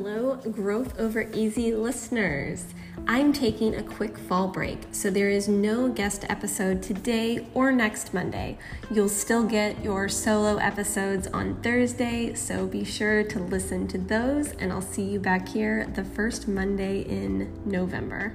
Hello, Growth Over Easy listeners. I'm taking a quick fall break, so there is no guest episode today or next Monday. You'll still get your solo episodes on Thursday, so be sure to listen to those, and I'll see you back here the first Monday in November.